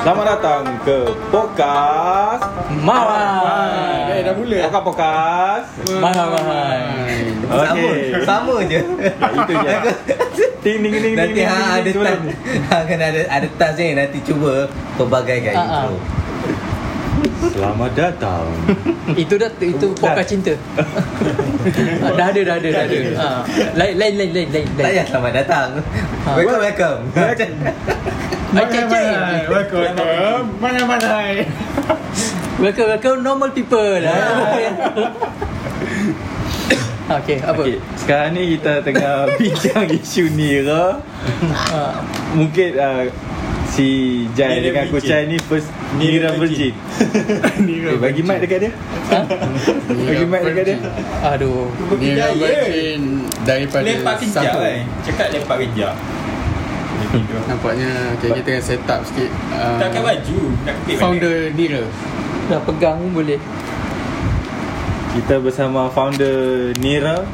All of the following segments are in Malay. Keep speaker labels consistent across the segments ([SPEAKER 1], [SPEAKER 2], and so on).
[SPEAKER 1] Selamat datang ke podcast
[SPEAKER 2] Mahal.
[SPEAKER 3] Eh dah mula.
[SPEAKER 1] Podcast Podcast.
[SPEAKER 2] Mahal mahal.
[SPEAKER 1] Okey.
[SPEAKER 4] Sama je.
[SPEAKER 1] Ya, Itu je. Ting ting ting ting
[SPEAKER 4] Nanti
[SPEAKER 1] ting,
[SPEAKER 4] ha ada tas.
[SPEAKER 1] ting.
[SPEAKER 4] Akan ada ada tas ni Nanti cuba Pelbagaikan
[SPEAKER 2] Ah,
[SPEAKER 4] intro.
[SPEAKER 1] Selamat datang.
[SPEAKER 2] Itu dah itu podcast cinta. Ah, Dah ada dah ada. Dah ada. Ah, Lain lain lain lain lain.
[SPEAKER 4] Tak payah selamat datang.
[SPEAKER 2] Ha.
[SPEAKER 4] Welcome. Welcome
[SPEAKER 2] Cek, cek.
[SPEAKER 3] Welcome Welcome. Mana-mana
[SPEAKER 2] Welcome welcome. Normal people Okay apa?
[SPEAKER 1] Okey, sekarang ni kita tengah bincang isu Nira.
[SPEAKER 2] Ah,
[SPEAKER 1] Mungkin uh, si Jai
[SPEAKER 3] Nira
[SPEAKER 1] dengan. Kucai ni first
[SPEAKER 3] Nira
[SPEAKER 1] Nira Virgin.
[SPEAKER 3] Nira
[SPEAKER 1] Eh, bagi mic dekat dia. Bagi mic dekat dia.
[SPEAKER 2] Aduh.
[SPEAKER 3] Nira Virgin
[SPEAKER 5] daripada
[SPEAKER 3] Lepak kejap kan Cakap lepak kejap
[SPEAKER 5] Nampaknya okay, kita tengah set up sikit uh,
[SPEAKER 3] Takkan baju Nak kepit
[SPEAKER 5] Founder Nira
[SPEAKER 2] Dah pegang pun boleh
[SPEAKER 1] Kita bersama founder Nira.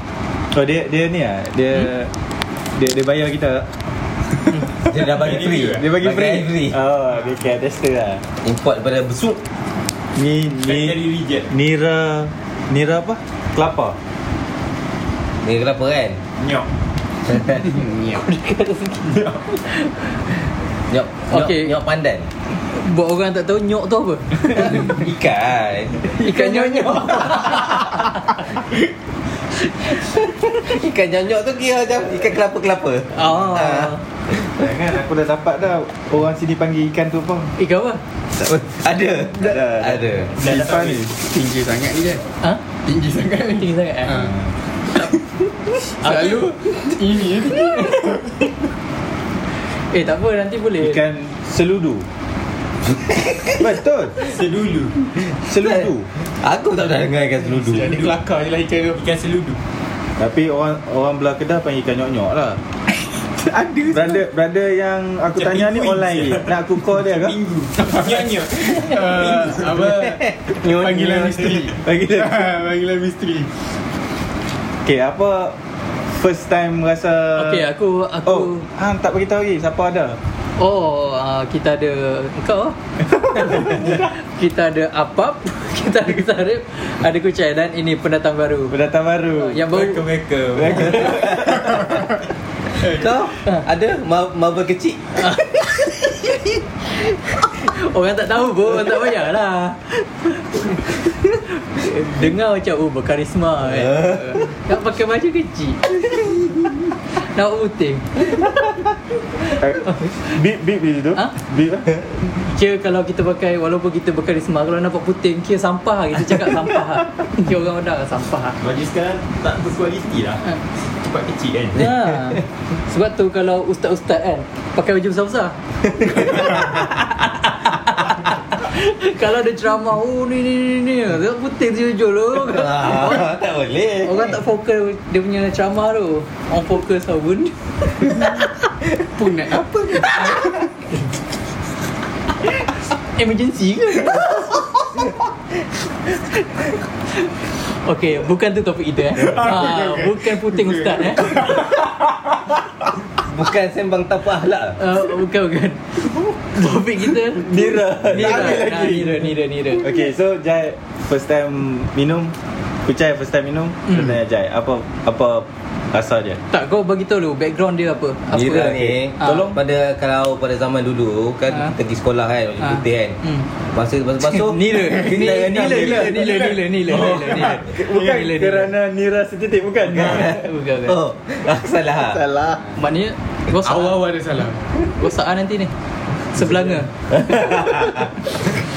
[SPEAKER 1] Oh dia dia ni ah, dia dia dia bayar kita.
[SPEAKER 4] Dia dah bagi free
[SPEAKER 1] Dia bagi free.
[SPEAKER 4] free
[SPEAKER 1] Oh, dia kaya tester lah.
[SPEAKER 4] Import daripada besuk
[SPEAKER 1] Ni ni Nira Nira apa? Kelapa.
[SPEAKER 4] Ni kenapa kan
[SPEAKER 3] Nyok
[SPEAKER 5] Niap
[SPEAKER 4] Nyok
[SPEAKER 2] Okey.
[SPEAKER 4] okay. Nyok pandan
[SPEAKER 2] Buat orang tak tahu nyok tu apa
[SPEAKER 4] Ikan
[SPEAKER 2] Ikan nyok-nyok
[SPEAKER 4] Ikan nyok tu kira macam Ikan kelapa-kelapa
[SPEAKER 2] Oh
[SPEAKER 4] Ah.
[SPEAKER 1] Jangan aku dah dapat dah orang sini panggil ikan tu apa?
[SPEAKER 2] Ikan apa?
[SPEAKER 4] Ada
[SPEAKER 1] dah.
[SPEAKER 4] Ada
[SPEAKER 1] Sifan ni.
[SPEAKER 5] Tinggi sangat ni kan
[SPEAKER 2] Ha?
[SPEAKER 5] Tinggi sangat ni
[SPEAKER 2] Tinggi sangat eh?
[SPEAKER 5] ha. Selalu Ini
[SPEAKER 2] Eh tak apa nanti boleh.
[SPEAKER 1] Ikan seludu. Betul.
[SPEAKER 3] Sedulu
[SPEAKER 1] Seludu.
[SPEAKER 4] Aku tak pernah dengar ikan seludu.
[SPEAKER 5] Jadi kelakar je lah ikan
[SPEAKER 3] Ikan seludu.
[SPEAKER 1] Tapi orang orang belah Kedah panggil ikan nyok-nyok lah.
[SPEAKER 5] Ada
[SPEAKER 1] Brother brother yang aku
[SPEAKER 3] Macam
[SPEAKER 1] tanya ni online.
[SPEAKER 3] Je.
[SPEAKER 1] Nak aku call dia ke?
[SPEAKER 3] Minggu Nyok nyok
[SPEAKER 5] uh, Apa? Panggilan misteri.
[SPEAKER 1] Panggilan.
[SPEAKER 5] Panggilan misteri
[SPEAKER 1] Okay, apa first time rasa
[SPEAKER 2] Okay aku aku
[SPEAKER 1] Oh, hang tak bagi tahu lagi siapa ada.
[SPEAKER 2] Oh, uh, kita ada engkau. kita ada Apap, kita ada Sarip, ada Kucai dan ini pendatang baru.
[SPEAKER 1] Pendatang baru.
[SPEAKER 2] Yang baru
[SPEAKER 3] Welcome welcome
[SPEAKER 4] Kau ada ma- marble kecil
[SPEAKER 2] orang tak tahu pun, orang tak payahlah. Dengar macam oh berkarisma kan. Nak pakai baju kecil. Nak putih.
[SPEAKER 1] Bip bip di situ.
[SPEAKER 2] Ha?
[SPEAKER 1] Bip lah.
[SPEAKER 2] Kira kalau kita pakai Walaupun kita berkarisma Kalau nampak putih Kira sampah Kita cakap sampah Kira orang dah sampah
[SPEAKER 3] Baju sekarang tak berkualiti lah
[SPEAKER 2] Ha.
[SPEAKER 3] Cepat kecil kan
[SPEAKER 2] Ya. Sebab tu kalau ustaz-ustaz kan pakai baju besar-besar. kalau ada ceramah, oh ni ni ni ni, tengok putih tu lo.
[SPEAKER 4] ah, Tak boleh
[SPEAKER 2] Orang tak fokus dia punya ceramah tu. Orang fokus sabun.
[SPEAKER 5] Punat apa ni
[SPEAKER 2] Emergency ke? Okay, bukan tu topik kita eh. Ha, bukan puting ustaz eh.
[SPEAKER 4] Bukan sembang tanpa ahlak
[SPEAKER 2] Uh, bukan bukan. Topik kita
[SPEAKER 1] Nira.
[SPEAKER 2] Nira.
[SPEAKER 1] Ambil
[SPEAKER 2] Nah,
[SPEAKER 1] lagi.
[SPEAKER 2] Nira, Nira, Nira.
[SPEAKER 1] Okay, so Jai first time minum. Kucai first time minum. Hmm. Tanya Jai, apa apa rasa dia?
[SPEAKER 2] Tak kau bagi tahu dulu background dia apa? Apa?
[SPEAKER 4] Nira ni
[SPEAKER 2] Ah.
[SPEAKER 4] Tolong pada Kalau pada zaman dulu Kan kita pergi sekolah kan Baju
[SPEAKER 2] Ah.
[SPEAKER 4] putih kan
[SPEAKER 2] Hmm.
[SPEAKER 4] Masa basuh-basuh
[SPEAKER 2] Nila
[SPEAKER 4] Kita
[SPEAKER 2] Nila
[SPEAKER 4] dengan
[SPEAKER 2] Nila Nila Nila Nila Nila Nila
[SPEAKER 1] Bukan
[SPEAKER 2] Nila,
[SPEAKER 1] kerana Nira setitik bukan?
[SPEAKER 2] Bukan bukan
[SPEAKER 4] Oh salah
[SPEAKER 1] Salah.
[SPEAKER 2] Maknanya Rosak
[SPEAKER 5] Awal-awal ada salah
[SPEAKER 2] Rosak nanti ni Sebelanga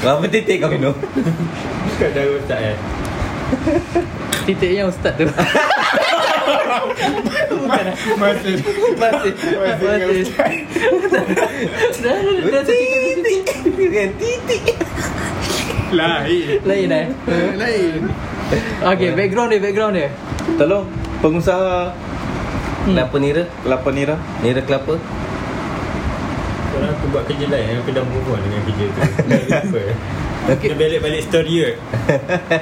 [SPEAKER 4] Berapa titik kau minum?
[SPEAKER 3] Bukan dah rosak eh
[SPEAKER 2] Titiknya ustaz tu. Bukan
[SPEAKER 5] Masih.
[SPEAKER 2] Masih. Masih Dah dah dah titik
[SPEAKER 4] Dengan titik
[SPEAKER 5] Lain.
[SPEAKER 2] Lain eh?
[SPEAKER 5] Eh, Lain.
[SPEAKER 2] Okay background dia Background dia.
[SPEAKER 1] Tolong pengusaha
[SPEAKER 2] Hmm.
[SPEAKER 4] Kenapa Nira?
[SPEAKER 1] kelapa Nira.
[SPEAKER 4] Nira kelapa?
[SPEAKER 3] Kalau aku buat kerja lain Aku dah on dengan kerja tu. Apa
[SPEAKER 2] Okay.
[SPEAKER 3] Kita balik-balik story ke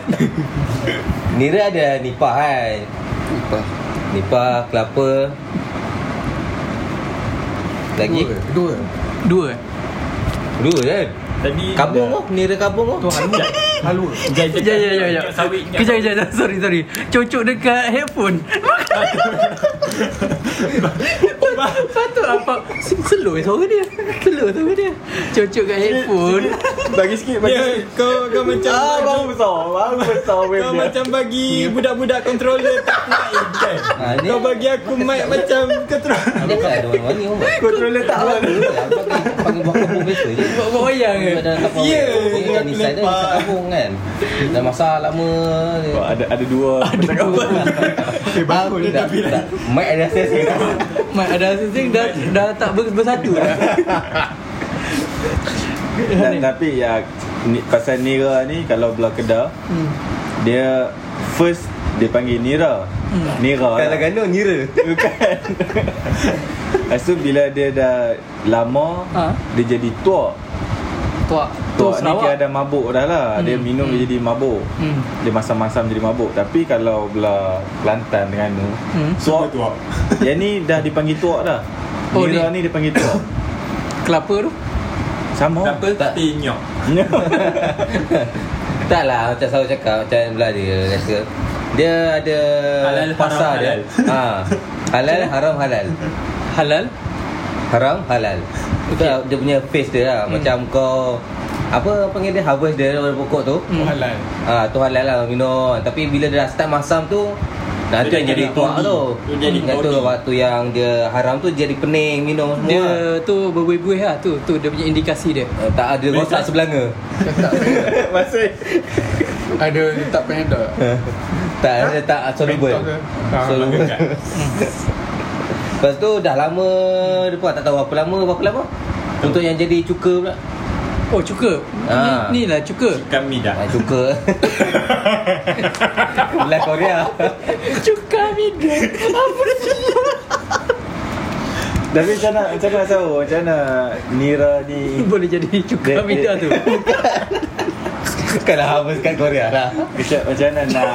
[SPEAKER 4] Nira ada nipah kan
[SPEAKER 5] Apa?
[SPEAKER 4] Nipah, kelapa. Lagi?
[SPEAKER 5] Dua. Dua.
[SPEAKER 2] Dua. Eh
[SPEAKER 4] Dua kan?
[SPEAKER 3] Tadi
[SPEAKER 4] Kabung tu Nira kabung tu
[SPEAKER 3] Halu Jai
[SPEAKER 2] Ya ya ya ya. Kejap kejap. Sorry sorry. Cocok dekat headphone. Patut apa? Slow eh suara dia. Slow suara dia. Cocok kat headphone.
[SPEAKER 1] Bagi sikit Bagi
[SPEAKER 3] Ya,
[SPEAKER 1] sikit.
[SPEAKER 3] kau kau macam
[SPEAKER 1] Ah, baru besar Baru besar
[SPEAKER 3] Kau
[SPEAKER 1] dia
[SPEAKER 3] macam bagi budak-budak controller tak main kan?
[SPEAKER 4] Ha, ni-
[SPEAKER 3] Kau bagi aku mic macam controller
[SPEAKER 4] Dia kan ada warna-warni pun
[SPEAKER 1] Controller tak ada
[SPEAKER 4] lah Pakai pakai buah kabung biasa je.
[SPEAKER 2] Buat wayang ke?
[SPEAKER 3] Ya,
[SPEAKER 4] tu
[SPEAKER 3] lepak.
[SPEAKER 4] Nissan kabung kan? Dah masak lama.
[SPEAKER 1] Ada ada dua ada dua.
[SPEAKER 3] Eh bagus dia
[SPEAKER 4] tak,
[SPEAKER 3] tapi
[SPEAKER 4] tak, Mic ada akses ke
[SPEAKER 2] Mat ada sing dah dah tak ber- bersatu dah.
[SPEAKER 1] Dan, tapi ya ni, pasal Nira ni kalau belah Kedah
[SPEAKER 2] Hmm.
[SPEAKER 1] dia first dia panggil Nira.
[SPEAKER 2] Hmm.
[SPEAKER 1] Nira.
[SPEAKER 4] Kalau
[SPEAKER 1] lah.
[SPEAKER 4] gano Nira
[SPEAKER 1] Bukan. Lepas tu bila dia dah lama
[SPEAKER 2] Ha?
[SPEAKER 1] dia jadi tua.
[SPEAKER 2] Tua tu
[SPEAKER 1] Tua ni
[SPEAKER 2] Sarawak.
[SPEAKER 1] dia ada mabuk dah lah. Dia
[SPEAKER 2] Hmm,
[SPEAKER 1] minum dia jadi mabuk.
[SPEAKER 2] Hmm.
[SPEAKER 1] Dia masam-masam jadi mabuk. Tapi kalau belah Kelantan dengan tu,
[SPEAKER 2] Hmm.
[SPEAKER 1] suak
[SPEAKER 3] tua.
[SPEAKER 1] Yang ni dah dipanggil tua dah.
[SPEAKER 2] Oh,
[SPEAKER 1] Nira
[SPEAKER 2] ni.
[SPEAKER 1] ni dipanggil tua.
[SPEAKER 2] Kelapa tu.
[SPEAKER 1] Sama.
[SPEAKER 3] Apa tinyok
[SPEAKER 4] Tak lah Macam selalu cakap Macam belah dia Rasa Dia ada
[SPEAKER 3] Halal,
[SPEAKER 4] Pasar
[SPEAKER 3] haram,
[SPEAKER 4] dia ha. Halal Haram halal
[SPEAKER 2] Halal.
[SPEAKER 4] Haram halal Itu lah dia punya face dia lah
[SPEAKER 2] Hmm.
[SPEAKER 4] Macam kau Apa panggil dia? Harvest dia daripada pokok tu?
[SPEAKER 2] Hmm.
[SPEAKER 3] halal
[SPEAKER 4] ha, Tu halal lah minum. Tapi bila dia dah start masam tu Nanti
[SPEAKER 3] Dia
[SPEAKER 4] yang jadi tua tu.
[SPEAKER 3] Jadi
[SPEAKER 4] Yang tu waktu yang dia haram tu Jadi pening minum semua.
[SPEAKER 2] Dia tu berbuih-buih lah tu. Tu dia punya indikasi dia.
[SPEAKER 4] Eh, Tak ada rosak
[SPEAKER 3] tak?
[SPEAKER 4] sebelanga.
[SPEAKER 1] Masih.
[SPEAKER 5] Ada letak penedol
[SPEAKER 4] Tak ada. Tak soluble?
[SPEAKER 5] Ah,
[SPEAKER 4] Soluble. Lepas tu dah lama Dia pun tak tahu berapa lama Berapa lama? Untuk yang jadi cuka pula
[SPEAKER 2] Oh cuka.
[SPEAKER 4] Ah.
[SPEAKER 2] Ni, ni lah cuka.
[SPEAKER 3] Kami dah
[SPEAKER 4] ah, Cuka Belah Korea
[SPEAKER 2] Cuka mida. Apa dia?
[SPEAKER 1] Tapi macam mana Macam mana tahu Macam mana Nira ni
[SPEAKER 2] Boleh jadi cuka mida
[SPEAKER 1] dia-
[SPEAKER 2] tu.
[SPEAKER 4] Bukanlah harvest kat Korea lah
[SPEAKER 1] macam, macam mana nak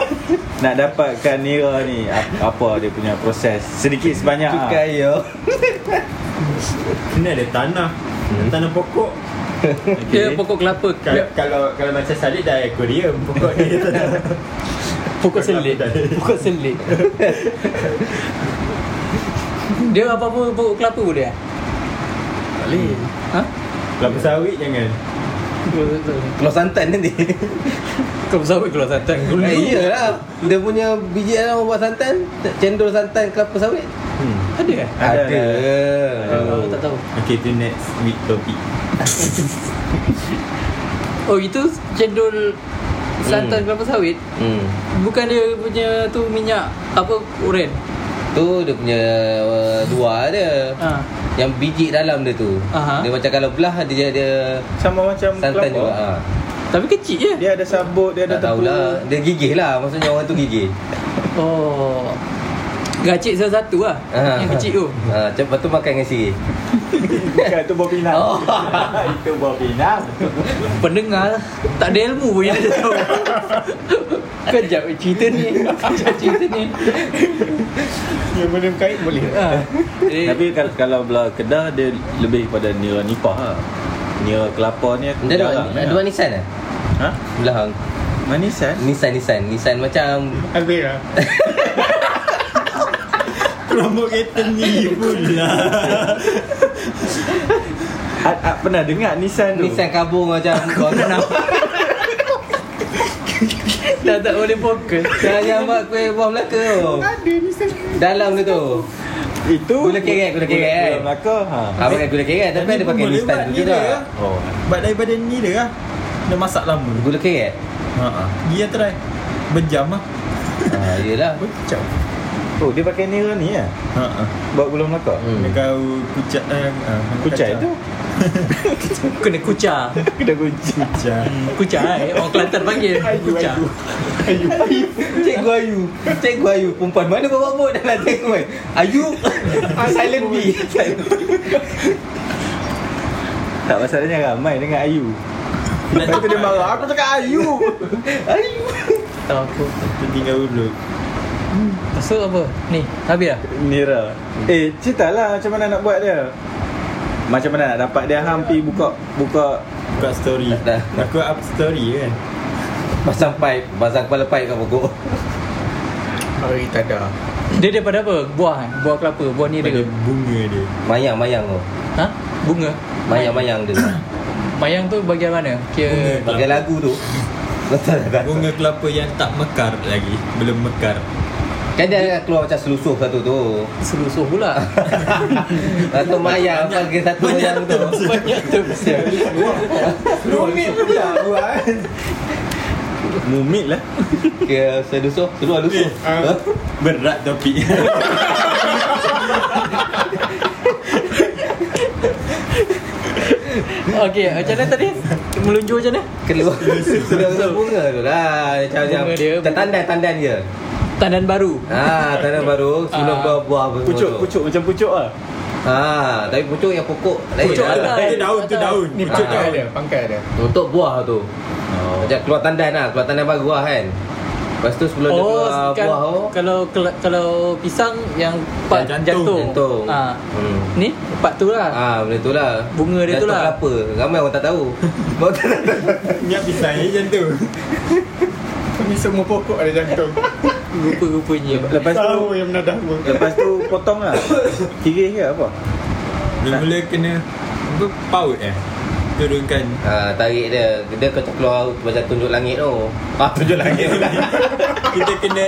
[SPEAKER 1] Nak dapatkan Nira ni ap- Apa dia punya proses Sedikit sebanyak
[SPEAKER 4] Cuka
[SPEAKER 1] lah.
[SPEAKER 4] yo
[SPEAKER 3] Ni ada tanah Tanah pokok
[SPEAKER 2] Dia pokok kelapa.
[SPEAKER 3] Kalau, kalau kalau macam Salih dah aquarium Pokok dia
[SPEAKER 2] Pokok selit. Pokok selit. Dia apa-apa pokok kelapa boleh ah?
[SPEAKER 3] Salih
[SPEAKER 2] Ha?
[SPEAKER 3] Kelapa sawit jangan
[SPEAKER 4] Keluar santan nanti
[SPEAKER 2] Kau sawit keluar santan dulu.
[SPEAKER 4] Eh iyalah Dia punya biji dalam buat santan Cendol santan kelapa sawit
[SPEAKER 3] hmm.
[SPEAKER 2] Ada eh?
[SPEAKER 1] Ada.
[SPEAKER 4] Ada
[SPEAKER 2] Oh, tak tahu.
[SPEAKER 3] Okay tu next week topic
[SPEAKER 2] Oh itu cendol santan
[SPEAKER 4] Hmm.
[SPEAKER 2] kelapa sawit.
[SPEAKER 4] Hmm
[SPEAKER 2] Bukan dia punya tu minyak apa uren.
[SPEAKER 4] Tu dia punya uh, luar dia
[SPEAKER 2] Ha.
[SPEAKER 4] Yang biji dalam dia tu
[SPEAKER 2] Aha.
[SPEAKER 4] Dia macam kalau belah dia ada
[SPEAKER 1] Sama macam
[SPEAKER 4] santan
[SPEAKER 1] kelapa
[SPEAKER 4] juga ha.
[SPEAKER 2] Tapi kecil je.
[SPEAKER 1] Dia ada sabut Dia ada
[SPEAKER 4] Tak tahulah Dia gigih lah Maksudnya orang tu gigih
[SPEAKER 2] Oh. Gacik salah satu lah.
[SPEAKER 4] Ah.
[SPEAKER 2] Yang kecil tu.
[SPEAKER 4] Ha, Lepas tu makan dengan sirih
[SPEAKER 1] Bukan tu buah pinang
[SPEAKER 4] Oh.
[SPEAKER 1] Itu buah pinang
[SPEAKER 2] Pendengar Tak ada ilmu pun yang dia tahu. Kejap cerita ni. Kejap cerita ni.
[SPEAKER 3] Yang boleh kait boleh.
[SPEAKER 2] Ha. eh,
[SPEAKER 1] Tapi kalau, kalau belah Kedah Dia lebih pada Nira nipah lah. Nira kelapa ni aku
[SPEAKER 4] Dia ada
[SPEAKER 1] jarang
[SPEAKER 4] ada
[SPEAKER 1] dengar.
[SPEAKER 4] Nissan lah
[SPEAKER 1] Ha?
[SPEAKER 4] Belahang
[SPEAKER 1] Manisan?
[SPEAKER 4] Nissan? Nissan Nissan. Macam
[SPEAKER 3] Alvera Promo kereta ni pula
[SPEAKER 1] A, a, pernah dengar Nissan tu?
[SPEAKER 4] Nissan kabung macam kau
[SPEAKER 2] Dah tak boleh fokus.
[SPEAKER 4] Yang buat kuih buah Melaka tu.
[SPEAKER 5] Ada ni saya
[SPEAKER 4] Dalam dia tu.
[SPEAKER 1] Itu
[SPEAKER 4] Gula kerek, gula kerek,
[SPEAKER 1] Gula
[SPEAKER 4] kan?
[SPEAKER 1] Melaka ha.
[SPEAKER 4] Ah pakai gula kerek Tapi ada pakai Nissan tu juga.
[SPEAKER 1] Oh.
[SPEAKER 3] Buat daripada ni dia lah Dia masak lama.
[SPEAKER 4] Gula kerek
[SPEAKER 3] Ha Dia try. Berjam lah
[SPEAKER 4] Ah, yelah.
[SPEAKER 3] Berjam
[SPEAKER 1] Oh dia pakai Nira ni ya?
[SPEAKER 3] Ha ha
[SPEAKER 1] Buat gula Melaka?
[SPEAKER 4] Hmm.
[SPEAKER 3] Dia kau kucak eh, ah,
[SPEAKER 1] Kucai tu?
[SPEAKER 2] Kena kucar
[SPEAKER 1] Kena kunci
[SPEAKER 3] Kucak.
[SPEAKER 2] Kucar eh? Orang Kelantan panggil Kucar
[SPEAKER 1] Ayu. Ayu
[SPEAKER 4] Cikgu Ayu. Cikgu Ayu. Perempuan mana bawa bot? Dalam cikgu kan Ayu. Silent B.
[SPEAKER 1] Tak masalahnya ramai dengan Ayu. Lepas tu dia marah. Aku cakap Ayu.
[SPEAKER 4] Ayu.
[SPEAKER 2] Tahu aku
[SPEAKER 3] tinggal dulu
[SPEAKER 2] Tu apa? Ni Habis dah
[SPEAKER 1] Nira Eh cerita lah macam mana nak buat dia. Macam mana nak dapat dia hampi buka buka
[SPEAKER 3] Buka story.
[SPEAKER 4] Dah.
[SPEAKER 3] Aku up story kan?
[SPEAKER 4] Pasang pipe. Pasang kepala pipe kat pokok.
[SPEAKER 5] Hari tak ada
[SPEAKER 2] Dia daripada apa? Buah eh? Buah kelapa? Buah ni
[SPEAKER 3] Pada
[SPEAKER 2] dia
[SPEAKER 3] bunga dia.
[SPEAKER 4] Mayang-mayang tu.
[SPEAKER 2] Ha? Bunga?
[SPEAKER 4] Mayang-mayang dia.
[SPEAKER 2] Mayang tu bagian mana? Kira
[SPEAKER 3] Bunga.
[SPEAKER 4] Bagai lagu tu?
[SPEAKER 3] Bunga kelapa yang tak mekar lagi. Belum mekar
[SPEAKER 4] Kan dia keluar macam selusuh satu tu.
[SPEAKER 2] Selusuh pula.
[SPEAKER 4] Satu mayang Panggil satu mayang tu.
[SPEAKER 2] Banyak tu.
[SPEAKER 1] Rumit pula buat. Mumit lah.
[SPEAKER 4] Kira selusuh? Seluar lusuh.
[SPEAKER 3] Ah. Berat topik.
[SPEAKER 2] Okay macam mana tadi? Melunjur macam mana?
[SPEAKER 4] Keluar. Selusuh. Bunga tu lah. Macam
[SPEAKER 2] Bunga
[SPEAKER 4] macam
[SPEAKER 2] dia,
[SPEAKER 4] je
[SPEAKER 2] Tandan baru.
[SPEAKER 4] Ha, tandan baru. Sebelum
[SPEAKER 2] Ah.
[SPEAKER 4] buah-buah apa semua
[SPEAKER 1] Pucuk
[SPEAKER 4] tu.
[SPEAKER 1] pucuk macam pucuk lah.
[SPEAKER 4] Ha, tapi pucuk yang pokok. Lain
[SPEAKER 2] Pucuk
[SPEAKER 4] lah.
[SPEAKER 3] Itu daun tu daun.
[SPEAKER 5] Ni
[SPEAKER 3] Pucuk
[SPEAKER 5] pangkai
[SPEAKER 3] daun.
[SPEAKER 5] Dia Pangkai dia.
[SPEAKER 4] Untuk buah tu. Macam keluar tandan lah. Keluar tandan baru lah kan. Lepas tu sebelum dia
[SPEAKER 2] Oh,
[SPEAKER 4] keluar
[SPEAKER 2] kan,
[SPEAKER 4] buah tu
[SPEAKER 2] kalau kalau- kalau pisang yang part jantung.
[SPEAKER 3] jantung.
[SPEAKER 4] Jantung.
[SPEAKER 2] Ha.
[SPEAKER 4] hmm.
[SPEAKER 2] Ni? Part tu lah.
[SPEAKER 4] Ah, benda tu lah.
[SPEAKER 2] Bunga dia tu
[SPEAKER 4] Jantung
[SPEAKER 2] lah.
[SPEAKER 4] kelapa. Ramai orang tak tahu.
[SPEAKER 3] Minyak pisang macam tu
[SPEAKER 5] Ni semua pokok ada jantung
[SPEAKER 2] Rupa-rupanya.
[SPEAKER 1] Lepas tu
[SPEAKER 5] Tahu yang menadah pun
[SPEAKER 1] Lepas tu potong lah Tiris ke apa
[SPEAKER 3] Mula-mula kena Apa paut eh? Turunkan.
[SPEAKER 4] Ah, tarik dia. Dia kacau keluar macam tunjuk langit tu. Ah, tunjuk langit. Pula
[SPEAKER 3] Kita kena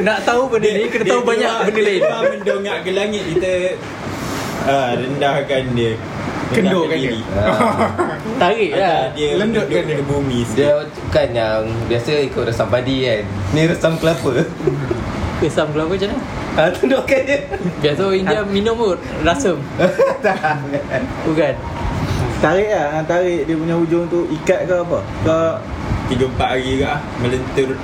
[SPEAKER 2] Nak tahu benda ni kena tahu banyak
[SPEAKER 3] keluar-
[SPEAKER 2] benda lain.
[SPEAKER 3] Dia mendongak ke langit Kita ah, Rendahkan dia
[SPEAKER 5] Kendurkan
[SPEAKER 3] Rendahkan
[SPEAKER 5] dia.
[SPEAKER 3] diri.
[SPEAKER 4] ah.
[SPEAKER 2] Tarik lah.
[SPEAKER 3] Dia
[SPEAKER 5] Lendutkan
[SPEAKER 3] duduk
[SPEAKER 5] dia.
[SPEAKER 3] ke bumi sikit.
[SPEAKER 4] Dia kan yang Biasa ikut resam padi kan Ni resam kelapa
[SPEAKER 2] Kesam kelapa macam mana?
[SPEAKER 4] Ah, tunjukkan dia
[SPEAKER 2] Biasa orang India minum pun rasam. Bukan.
[SPEAKER 1] Tarik lah hang Tarik dia punya hujung tu Ikat ke apa Ke
[SPEAKER 3] Tiga empat hari ke ah, Melentur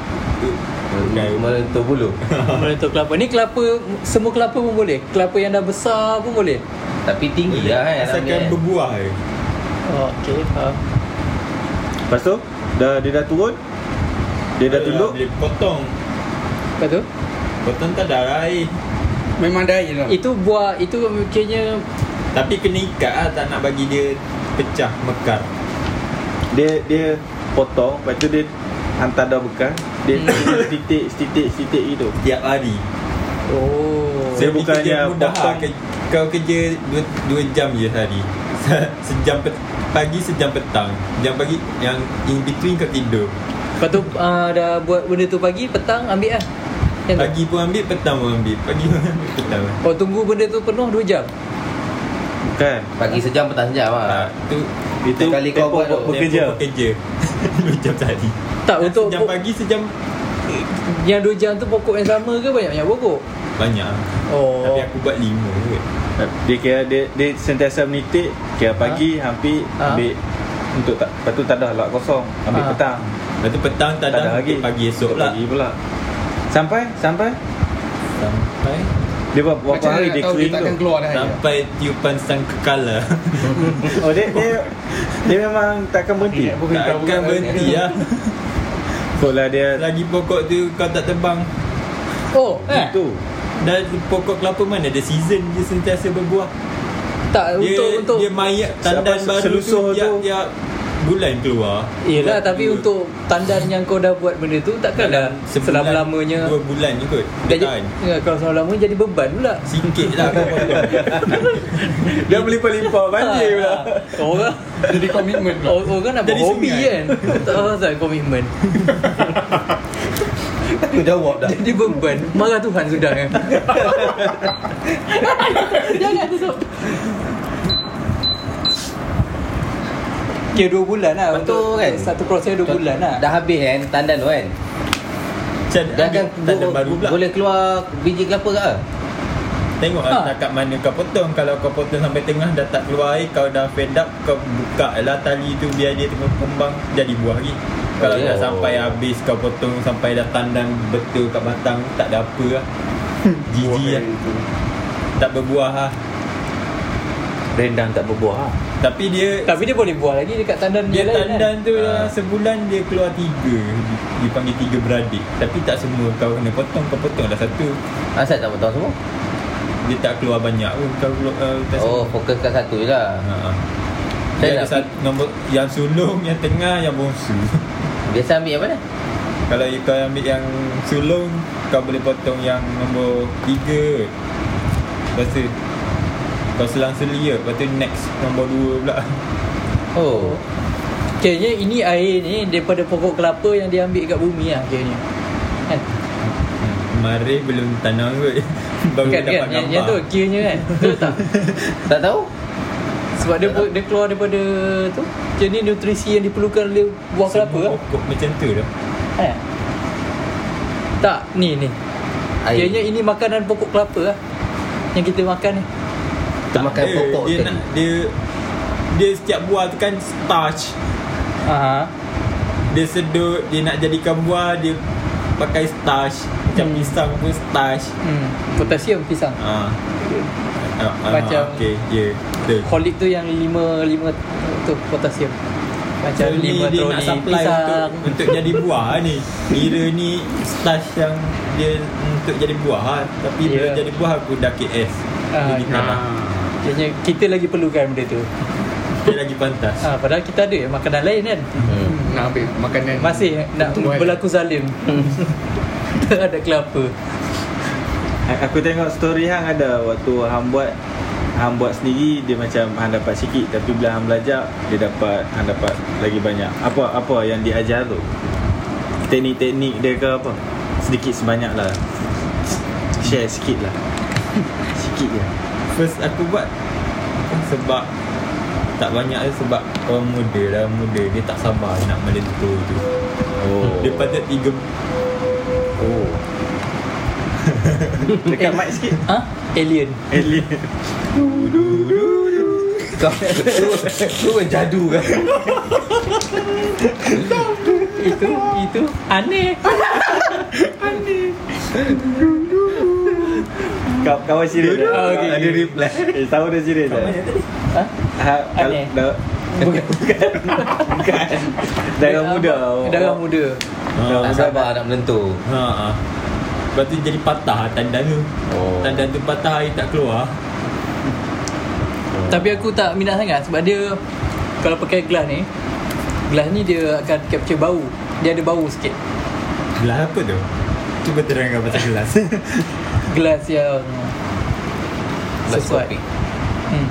[SPEAKER 4] Melentur bulu
[SPEAKER 2] Melentur kelapa. Ni kelapa semua kelapa pun boleh. Kelapa yang dah besar pun boleh.
[SPEAKER 4] Tapi tinggi lah kan
[SPEAKER 3] Asalkan berbuah je
[SPEAKER 2] Oh, okey. Faham.
[SPEAKER 1] Lepas tu dah, Dia dah turun Dia dah tunduk
[SPEAKER 3] Boleh potong
[SPEAKER 2] Lepas tu?
[SPEAKER 3] Potong tak ada air
[SPEAKER 5] Memang ada air lah
[SPEAKER 2] Itu buah itu kira
[SPEAKER 3] Tapi kena ikat lah Tak nak bagi dia Pecah Mekar
[SPEAKER 1] Dia dia potong Lepas tu dia Hantar dah bekas Dia
[SPEAKER 2] Hmm.
[SPEAKER 1] titik Titik Titik gitu
[SPEAKER 3] Tiap hari
[SPEAKER 2] oh.
[SPEAKER 1] Dia
[SPEAKER 3] Dia
[SPEAKER 1] bukannya
[SPEAKER 3] bukannya mudah
[SPEAKER 1] potong.
[SPEAKER 3] lah. Ke- Kau kerja 2, jam je sehari Se- Sejam pet- pagi Sejam petang Sejam pagi Yang in between kau tidur
[SPEAKER 2] Lepas tu uh, dah buat benda tu pagi, petang ambil lah. Tu?
[SPEAKER 3] Pagi pun ambil Petang pun ambil Pagi pun ambil Petang pun
[SPEAKER 2] Oh tunggu benda tu penuh 2 jam.
[SPEAKER 1] Bukan
[SPEAKER 4] Pagi sejam petang sejam
[SPEAKER 3] Ah,
[SPEAKER 4] lah
[SPEAKER 3] Tu
[SPEAKER 1] Itu
[SPEAKER 4] Sekali kau
[SPEAKER 1] tempoh
[SPEAKER 4] buat tu.
[SPEAKER 1] bekerja
[SPEAKER 3] bekerja 2 jam sehari
[SPEAKER 2] Tak untuk
[SPEAKER 3] Sejam pagi Sejam
[SPEAKER 2] yang 2 jam tu pokok yang sama ke banyak-banyak pokok?
[SPEAKER 3] Banyak.
[SPEAKER 2] Oh.
[SPEAKER 3] Tapi aku buat lima je
[SPEAKER 1] Dia kira dia, dia sentiasa menitik Kira pagi hampir
[SPEAKER 2] Ha?
[SPEAKER 1] ambil Untuk tak Lepas tu tak dah lot kosong Ambil
[SPEAKER 2] Ha.
[SPEAKER 1] petang.
[SPEAKER 3] Lepas tu petang tak,
[SPEAKER 1] Tak
[SPEAKER 3] ada
[SPEAKER 1] ada lagi
[SPEAKER 3] Pagi esok lah
[SPEAKER 1] Pagi pula. Sampai? Sampai?
[SPEAKER 3] Sampai?
[SPEAKER 1] Dia berapa, berapa
[SPEAKER 5] Macam
[SPEAKER 1] hari dia
[SPEAKER 5] dia
[SPEAKER 1] kering tu?
[SPEAKER 5] keluar dah air
[SPEAKER 3] Sampai tiupan sang kekala.
[SPEAKER 1] Oh dia dia Dia memang takkan berhenti?
[SPEAKER 3] Takkan berhenti lah
[SPEAKER 1] Kot lah dia
[SPEAKER 3] Lagi pokok tu kau tak tebang
[SPEAKER 2] Oh, eh.
[SPEAKER 1] Itu
[SPEAKER 3] Dan pokok kelapa mana? Ada season dia sentiasa berbuah.
[SPEAKER 2] Tak
[SPEAKER 3] Dia
[SPEAKER 2] untuk untuk
[SPEAKER 3] dia mayat tandan baru
[SPEAKER 1] selusuh
[SPEAKER 3] tu tiap,
[SPEAKER 1] tu?
[SPEAKER 3] tiap bulan keluar.
[SPEAKER 2] Yelah
[SPEAKER 3] Bulan
[SPEAKER 2] tapi
[SPEAKER 3] dua.
[SPEAKER 2] untuk tandan yang kau dah buat benda tu takkan dah
[SPEAKER 3] sebulan,
[SPEAKER 2] selama-lamanya
[SPEAKER 3] Dua bulan je kot
[SPEAKER 2] Dah
[SPEAKER 3] Dia tahan.
[SPEAKER 2] Ya, Kalau selama-lamanya jadi beban pula.
[SPEAKER 3] Sikit lah. Kau
[SPEAKER 1] Dia melimpah-limpah banjir pula.
[SPEAKER 2] Ah, Orang
[SPEAKER 5] Jadi komitmen pula.
[SPEAKER 2] Orang nak
[SPEAKER 3] Jadi
[SPEAKER 2] berhobi
[SPEAKER 3] sungai.
[SPEAKER 2] kan? Tak tahu pasal komitmen
[SPEAKER 4] Aku jawab dah.
[SPEAKER 2] Jadi beban. Marah Tuhan sudah kan? Jangan tutup. Kira dua bulan lah
[SPEAKER 4] Betul
[SPEAKER 2] untuk
[SPEAKER 4] kan?
[SPEAKER 2] Satu proses dua bulan lah.
[SPEAKER 4] Dah habis kan? Tandan tu kan?
[SPEAKER 3] Macam
[SPEAKER 4] Dah kan
[SPEAKER 3] tandan
[SPEAKER 4] bo-
[SPEAKER 3] baru pula.
[SPEAKER 4] Boleh keluar biji kelapa ke?
[SPEAKER 3] Tengok
[SPEAKER 2] Ha.
[SPEAKER 3] lah takat mana kau potong. Kalau kau potong sampai tengah dah tak keluar air Kau dah fed up Kau buka lah tali tu Biar dia tengah kembang Jadi buah lagi Kalau
[SPEAKER 4] Oh.
[SPEAKER 3] dah sampai habis Kau potong sampai dah tandan betul kat batang Tak ada apa lah Jijik lah Tak berbuah lah
[SPEAKER 1] Rendang tak berbuah lah
[SPEAKER 3] Tapi dia
[SPEAKER 2] Tapi dia boleh buah lagi dekat tandan
[SPEAKER 3] Dia
[SPEAKER 2] yang lain
[SPEAKER 3] tandan
[SPEAKER 2] kan?
[SPEAKER 3] tu
[SPEAKER 4] Ha.
[SPEAKER 3] dalam sebulan dia keluar tiga Dipanggil tiga beradik Tapi tak semua kau kena potong Kau potong dah satu
[SPEAKER 4] Asal tak potong semua
[SPEAKER 3] dia tak keluar banyak pun Kau keluar uh, test
[SPEAKER 4] Oh, fokus kat satu je lah.
[SPEAKER 3] Ha. ha.
[SPEAKER 4] Saya
[SPEAKER 3] Dia ada satu, nombor yang sulung, yang tengah, yang bongsu.
[SPEAKER 4] Biasa ambil yang mana?
[SPEAKER 3] Kalau kau ambil yang sulung, kau boleh potong yang nombor 3. Lepas tu kau selang selia, lepas tu next nombor 2 pula.
[SPEAKER 4] Oh.
[SPEAKER 2] Kayaknya ini air ni daripada pokok kelapa yang dia ambil kat bumi lah kayaknya. Kan?
[SPEAKER 3] Mari belum tanam kot. Baru
[SPEAKER 2] kan,
[SPEAKER 3] dapat
[SPEAKER 2] kan?
[SPEAKER 3] Gambar.
[SPEAKER 2] yang tu kiranya kan. Betul tak?
[SPEAKER 4] Tak tahu?
[SPEAKER 2] Sebab dia dia keluar daripada tu. Jadi nutrisi yang diperlukan oleh buah kelapa
[SPEAKER 3] Semua
[SPEAKER 2] lah.
[SPEAKER 3] pokok macam tu dah.
[SPEAKER 2] Kan? Tak, ni ni.
[SPEAKER 4] Air.
[SPEAKER 2] Kiranya ini makanan pokok kelapa lah. Yang kita makan ni.
[SPEAKER 4] Kita makan
[SPEAKER 3] dia,
[SPEAKER 4] pokok
[SPEAKER 3] dia nak dia dia setiap buah tu kan starch.
[SPEAKER 2] Aha.
[SPEAKER 3] Dia sedut, dia nak jadikan buah dia pakai starch. Macam
[SPEAKER 2] Hmm.
[SPEAKER 3] pisang pun starch.
[SPEAKER 2] Hmm. Potasium pisang.
[SPEAKER 3] Ah. Ah, ah,
[SPEAKER 2] Macam-
[SPEAKER 3] okey, ya. Betul.
[SPEAKER 2] Kolik tu yang lima lima tu potasium. Macam
[SPEAKER 3] So, ni
[SPEAKER 2] lima
[SPEAKER 3] dia
[SPEAKER 2] troli
[SPEAKER 3] nak supply
[SPEAKER 2] pisang.
[SPEAKER 3] untuk untuk jadi buah ni. Kira ni starch yang dia untuk jadi buah ha. Tapi
[SPEAKER 2] Ya.
[SPEAKER 3] bila jadi buah aku dah KS.
[SPEAKER 2] Ah,
[SPEAKER 3] Jadi tanah.
[SPEAKER 5] Ah.
[SPEAKER 2] Kiranya kita lagi perlukan benda tu.
[SPEAKER 3] Dia lagi pantas.
[SPEAKER 2] Ha, padahal kita ada makanan lain kan.
[SPEAKER 4] Hmm.
[SPEAKER 5] Nak ambil makanan
[SPEAKER 2] Masih nak berlaku zalim. ada kelapa.
[SPEAKER 1] Aku tengok story hang ada waktu hang buat hang buat sendiri dia macam hang dapat sikit tapi bila hang belajar dia dapat hang dapat lagi banyak. Apa apa yang diajar tu? Teknik-teknik dia ke apa? Sedikit sebanyak lah. Share sikit lah. Sikit je.
[SPEAKER 3] First aku buat sebab tak banyak je sebab orang muda dah muda dia tak sabar nak melentur tu.
[SPEAKER 1] Oh.
[SPEAKER 3] Dia patut tiga
[SPEAKER 1] Oh. Dekat mic sikit.
[SPEAKER 2] Ha? Alien.
[SPEAKER 1] Alien.
[SPEAKER 4] Kau tu, tu kan jadu kan?
[SPEAKER 2] itu itu aneh.
[SPEAKER 1] Kau kawan serius. dah?
[SPEAKER 2] Oh, okey.
[SPEAKER 1] Ada reply. Eh, tahu dah serius dah.
[SPEAKER 2] Ha?
[SPEAKER 1] Ha,
[SPEAKER 2] Aneh.
[SPEAKER 1] Dah, bukan. bukan. Darah muda.
[SPEAKER 2] Darah muda.
[SPEAKER 1] Darah
[SPEAKER 4] Tak
[SPEAKER 1] muda.
[SPEAKER 4] sabar nak melentur.
[SPEAKER 3] Ha ah. Lepas tu jadi patah tandan tu.
[SPEAKER 4] Oh.
[SPEAKER 3] Tandan tu patah air tak keluar.
[SPEAKER 2] Tapi aku tak minat sangat sebab dia kalau pakai gelas ni gelas ni dia akan capture bau. Dia ada bau sikit.
[SPEAKER 3] Gelas apa tu? Cuba terangkan pasal gelas.
[SPEAKER 2] Gelas yang
[SPEAKER 4] Gelas
[SPEAKER 2] sesuai.
[SPEAKER 4] kopi.
[SPEAKER 2] Hmm.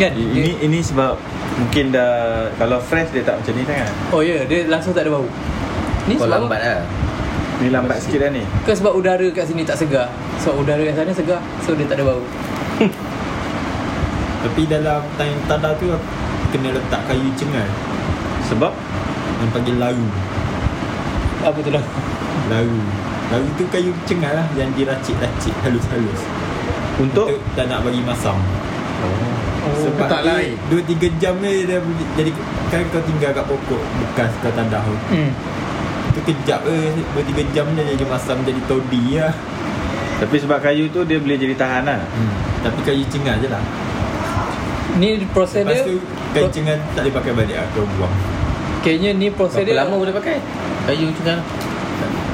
[SPEAKER 2] Kan?
[SPEAKER 1] I-
[SPEAKER 2] Dia,
[SPEAKER 1] Ini ini sebab mungkin dah kalau fresh dia tak macam ni sangat.
[SPEAKER 2] oh ya, yeah, dia langsung tak ada bau. Ni
[SPEAKER 4] Kau
[SPEAKER 2] sebab
[SPEAKER 4] lambat lah.
[SPEAKER 1] Ni lambat sikit dah ni.
[SPEAKER 2] Ke sebab udara kat sini tak segar. Sebab udara kat sana segar, so dia tak ada bau.
[SPEAKER 3] Tapi dalam time tada tu aku kena letak kayu cengal
[SPEAKER 1] Sebab
[SPEAKER 3] yang panggil laru.
[SPEAKER 2] Apa tu lah?
[SPEAKER 3] Laru. Laru tu kayu cengal lah yang diracik-racik halus-halus.
[SPEAKER 1] untuk
[SPEAKER 3] tak nak bagi masam.
[SPEAKER 2] Oh,
[SPEAKER 3] Sebab
[SPEAKER 5] tak lain.
[SPEAKER 3] 2 3 jam ni dia jadi kan kau tinggal kat pokok bekas kau tandah tu.
[SPEAKER 2] Hmm.
[SPEAKER 3] Tu kejap eh 2 3 jam dia jadi masam jadi todi lah.
[SPEAKER 1] tapi sebab kayu tu dia boleh jadi tahan lah.
[SPEAKER 3] Hmm. Tapi kayu cengal je lah.
[SPEAKER 2] Ni proses
[SPEAKER 3] Lepas
[SPEAKER 2] dia
[SPEAKER 3] tu kayu cengal tak boleh pakai balik lah kau buang.
[SPEAKER 2] Kayaknya ni proses
[SPEAKER 4] Berapa
[SPEAKER 2] dia
[SPEAKER 4] lama boleh pakai? Kayu cengal.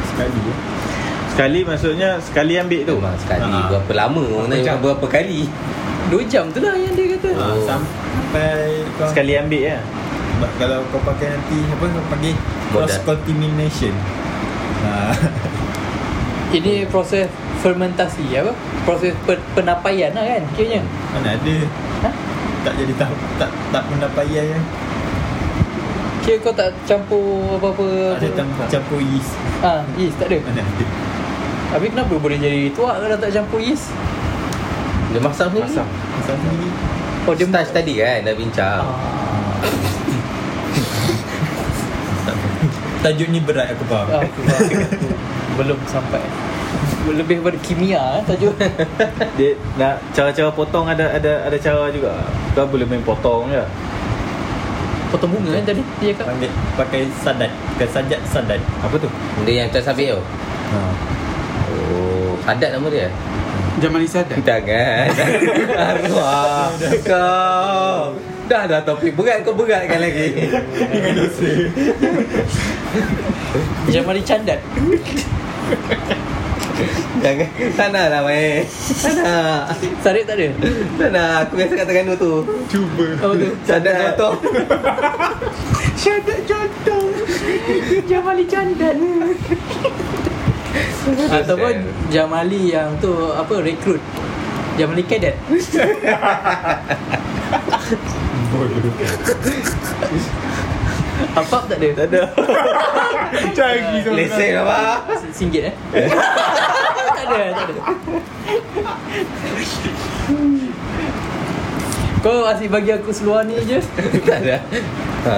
[SPEAKER 3] Sekali je.
[SPEAKER 1] Sekali maksudnya sekali ambil tu.
[SPEAKER 4] Memang sekali.
[SPEAKER 3] Ah.
[SPEAKER 4] Berapa lama? Orang tanya
[SPEAKER 3] jam?
[SPEAKER 4] berapa kali?
[SPEAKER 2] 2 jam tu lah yang dia kata.
[SPEAKER 3] Ha,
[SPEAKER 4] Oh.
[SPEAKER 3] sampai kau
[SPEAKER 1] Sekali ambil ya.
[SPEAKER 3] Ba- kalau kau pakai nanti apa kau panggil cross contamination. Ha.
[SPEAKER 2] Ini proses fermentasi apa? Proses pe- penapaian lah kan kiranya.
[SPEAKER 3] Mana ada
[SPEAKER 2] Ha?
[SPEAKER 3] tak jadi tak tak tak pendapaian ya.
[SPEAKER 2] Kira kau tak campur apa-apa
[SPEAKER 3] Ada tam- campur yeast.
[SPEAKER 2] Ah, yeast tak ada.
[SPEAKER 3] Mana ada.
[SPEAKER 2] Tapi kenapa boleh jadi tuak kalau tak campur yeast?
[SPEAKER 4] Dia masam sendiri.
[SPEAKER 1] Masam.
[SPEAKER 3] Asal sendiri.
[SPEAKER 2] Oh dia
[SPEAKER 4] Starch tadi kan dah bincang.
[SPEAKER 2] Ah,
[SPEAKER 3] Tajuk ni berat aku faham.
[SPEAKER 2] ah, aku faham. Aku belum sampai. Lebih pada kimia eh, tajuk.
[SPEAKER 1] Dia nak cara-cara potong ada ada ada cara juga. Kau boleh main potong je.
[SPEAKER 2] Potong bunga kan tadi dia cakap.
[SPEAKER 3] Panggil pakai sadat. Pakai sajat sadat.
[SPEAKER 1] Apa tu?
[SPEAKER 4] Dia yang tersabit tu.
[SPEAKER 3] Ha.
[SPEAKER 4] Oh, adat nama dia?
[SPEAKER 5] Zaman Isa ada
[SPEAKER 4] Jangan. Arwah. Kau. Dah dah topik berat kau beratkan lagi.
[SPEAKER 2] Jamali candat.
[SPEAKER 4] Jangan. Tak nak lah main Tak nak.
[SPEAKER 2] Sarip tak ada?
[SPEAKER 4] Tak nak. Aku biasa kat Terengganu tu.
[SPEAKER 3] Cuba.
[SPEAKER 2] Apa tu?
[SPEAKER 4] Cadat contoh.
[SPEAKER 2] Syadat contoh. Jamali Candan Ataupun Jamali yang tu Apa rekrut. Jamali Cadet Apa tak ada?
[SPEAKER 1] Tak ada.
[SPEAKER 3] Cagi sama
[SPEAKER 4] Lesen apa
[SPEAKER 2] Singgit eh? tak ada, tak ada. Kau asyik bagi aku seluar ni je.
[SPEAKER 4] Tak ada ha.